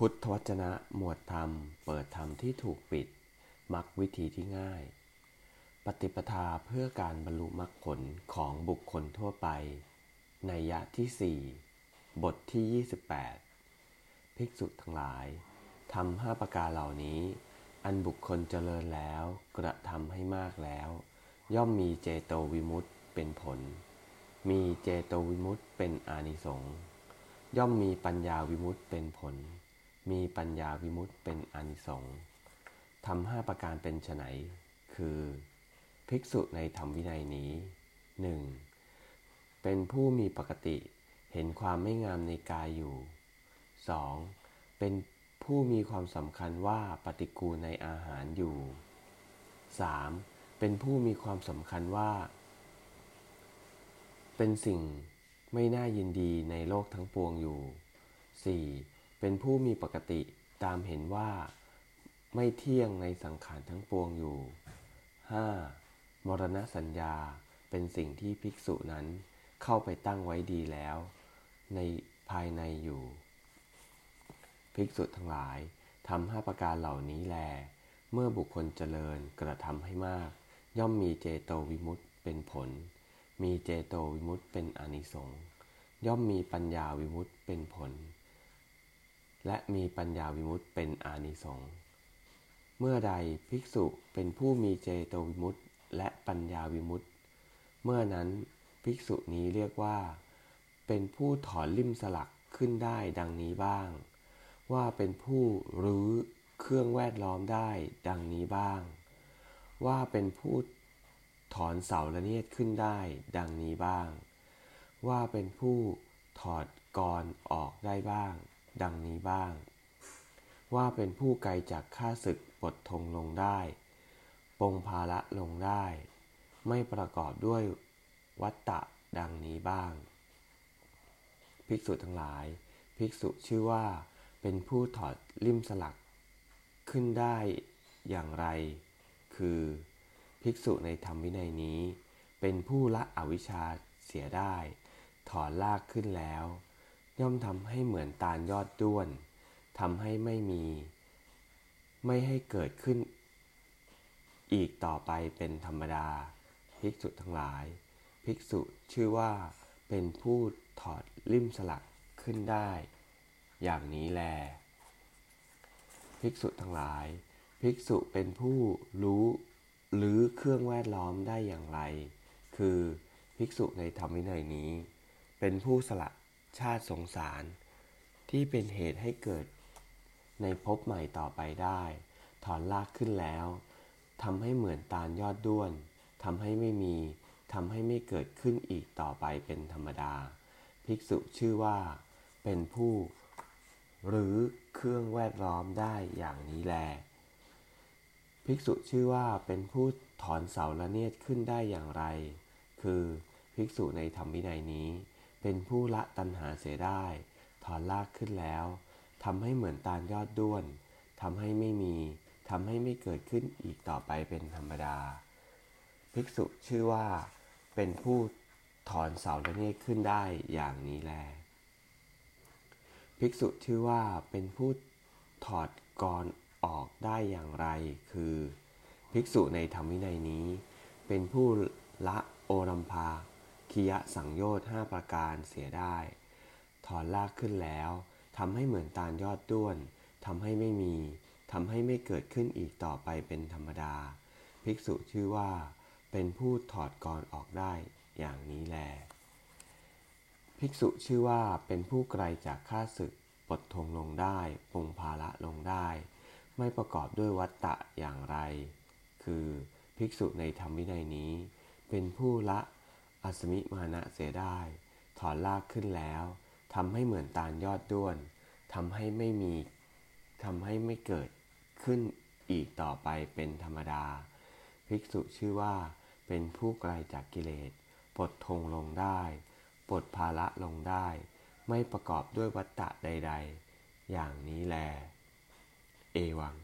พุทธวจนะหมวดธรรม เปิดธรรมที่ถูกปิดมักวิธีที่ง่าย ปฏิปทาเพื่อการบรรลุมรรคผลของบุคคลทั่วไป ในยะที่ 4 บทที่ 28 ภิกษุทั้งหลายทำห้าประการเหล่านี้ อันบุคคลเจริญแล้ว กระทำให้มากแล้ว ย่อมมีเจโตวิมุตต์เป็นผล มีเจโตวิมุตต์เป็นอานิสงส์ย่อมมีปัญญาวิมุตต์เป็นผล มีปัญญาวิมุตต์เป็นอนิสงส์ทำห้าประการเป็นไฉนคือ ภิกษุในธรรมวินัยนี้หนึ่งเป็นผู้มีปกติเห็นความไม่งามในกายอยู่ 2. เป็นผู้มีความสำคัญว่าปฏิกูลในอาหารอยู่ 3. เป็นผู้มีความสำคัญว่า เป็นสิ่งไม่น่ายินดีในโลกทั้งปวงอยู่ 4. เป็นผู้มีปกติตามเห็นว่าไม่เที่ยงในสังขารทั้งปวงอยู่ 5. มรณสัญญาเป็นสิ่งที่ภิกษุนั้นเข้าไปตั้งไว้ดีแล้ว ในภายในอยู่ ภิกษุทั้งหลายทำห้าประการเหล่านี้แล เมื่อบุคคลเจริญกระทำให้มาก ย่อมมีเจโตวิมุตต์เป็นผล มีเจโตวิมุตต์เป็นอนิสงส์ย่อมมีปัญญาวิมุตต์เป็นผล และมีปัญญาวิมุตต์เป็นอานิสงส์เมื่อใดภิกษุเป็นผู้มีเจโตวิมุตต์และปัญญาวิมุตต์เมื่อนั้นภิกษุนี้เรียกว่า เป็นผู้ถอนลิมสลักขึ้นได้ดังนี้บ้าง ว่าเป็นผู้รื้อเครื่องแวดล้อมได้ดังนี้บ้าง ว่าเป็นผู้ถอนเสาละเนียดขึ้นได้ดังนี้บ้าง ว่าเป็นผู้ถอดกรออกได้บ้าง ดังนี้บ้าง ว่าเป็นผู้ไกลจากข้าศึกปลดทงลงได้ปงภาระลงได้ ไม่ประกอบด้วยวัตตะดังนี้บ้าง ภิกษุทั้งหลาย ภิกษุชื่อว่าเป็นผู้ถอดลิ่มสลัก ขึ้นได้อย่างไร คือ ภิกษุในธรรมวินัยนี้ เป็นผู้ละอวิชชาเสียได้ ถอนลากขึ้นแล้ว ย่อมทำให้เหมือนตาลยอดด้วนทำให้ไม่มี ไม่ให้เกิดขึ้น อีกต่อไปเป็นธรรมดา ภิกษุทั้งหลาย ภิกษุชื่อว่าเป็นผู้ถอดลิ่มสลักขึ้นได้ อย่างนี้แล ภิกษุทั้งหลาย ภิกษุเป็นผู้รู้หรือเครื่องแวดล้อมได้อย่างไร คือภิกษุในธรรมวินัยนี้ เป็นผู้สละ ชาติสงสาร ที่เป็นเหตุให้เกิด ในภพใหม่ต่อไปได้ ถอนลากขึ้นแล้วทำให้เหมือนตาลยอดด้วนทำให้ไม่มีทำให้ไม่เกิดขึ้นอีกต่อไปเป็นธรรมดา ภิกษุชื่อว่า เป็นผู้ หรือเครื่องแวดล้อมได้อย่างนี้แล ภิกษุชื่อว่าเป็นผู้ถอนเสาละเนียดขึ้นได้อย่างไร คือภิกษุในธรรมวินัยนี้ เป็นผู้ละตัณหาเสียได้ ถอนลากขึ้นแล้วทำให้เหมือนตาลยอดด้วนทำให้ไม่มีทำให้ไม่เกิดขึ้นอีกต่อไปเป็นธรรมดา ภิกษุชื่อว่า เป็นผู้ถอนเสาและเนตขึ้นได้อย่างนี้แล ภิกษุชื่อว่าเป็นผู้ถอดกรออกได้อย่างไร คือ ภิกษุในธรรมวินัยนี้ เป็นผู้ละโอรัมพา คิยะสังโยชน์5ประการเสียได้ ถอนลากขึ้นแล้วทำให้เหมือนตาลยอดด้วนทำให้ไม่มีทำให้ไม่เกิดขึ้นอีกต่อไปเป็นธรรมดา ภิกษุชื่อว่า เป็นผู้ถอดกรออกได้อย่างนี้แล ภิกษุชื่อว่าเป็นผู้ไกลจากข้าศึกปลดทงลงได้ปงภาระลงได้ ไม่ประกอบด้วยวัตตะอย่างไร คือภิกษุในธรรมวินัยนี้ เป็นผู้ละ อัสมิมานะเสียได้ ถอนลากขึ้นแล้วทำให้เหมือนตาลยอดด้วนทำให้ไม่มีทำให้ไม่เกิดขึ้นอีกต่อไปเป็นธรรมดา ภิกษุชื่อว่าเป็นผู้ไกลจากกิเลสปลดทงลงได้ปลดภาระลงได้ ไม่ประกอบด้วยวัตตะใด ๆ อย่างนี้แล เอวัง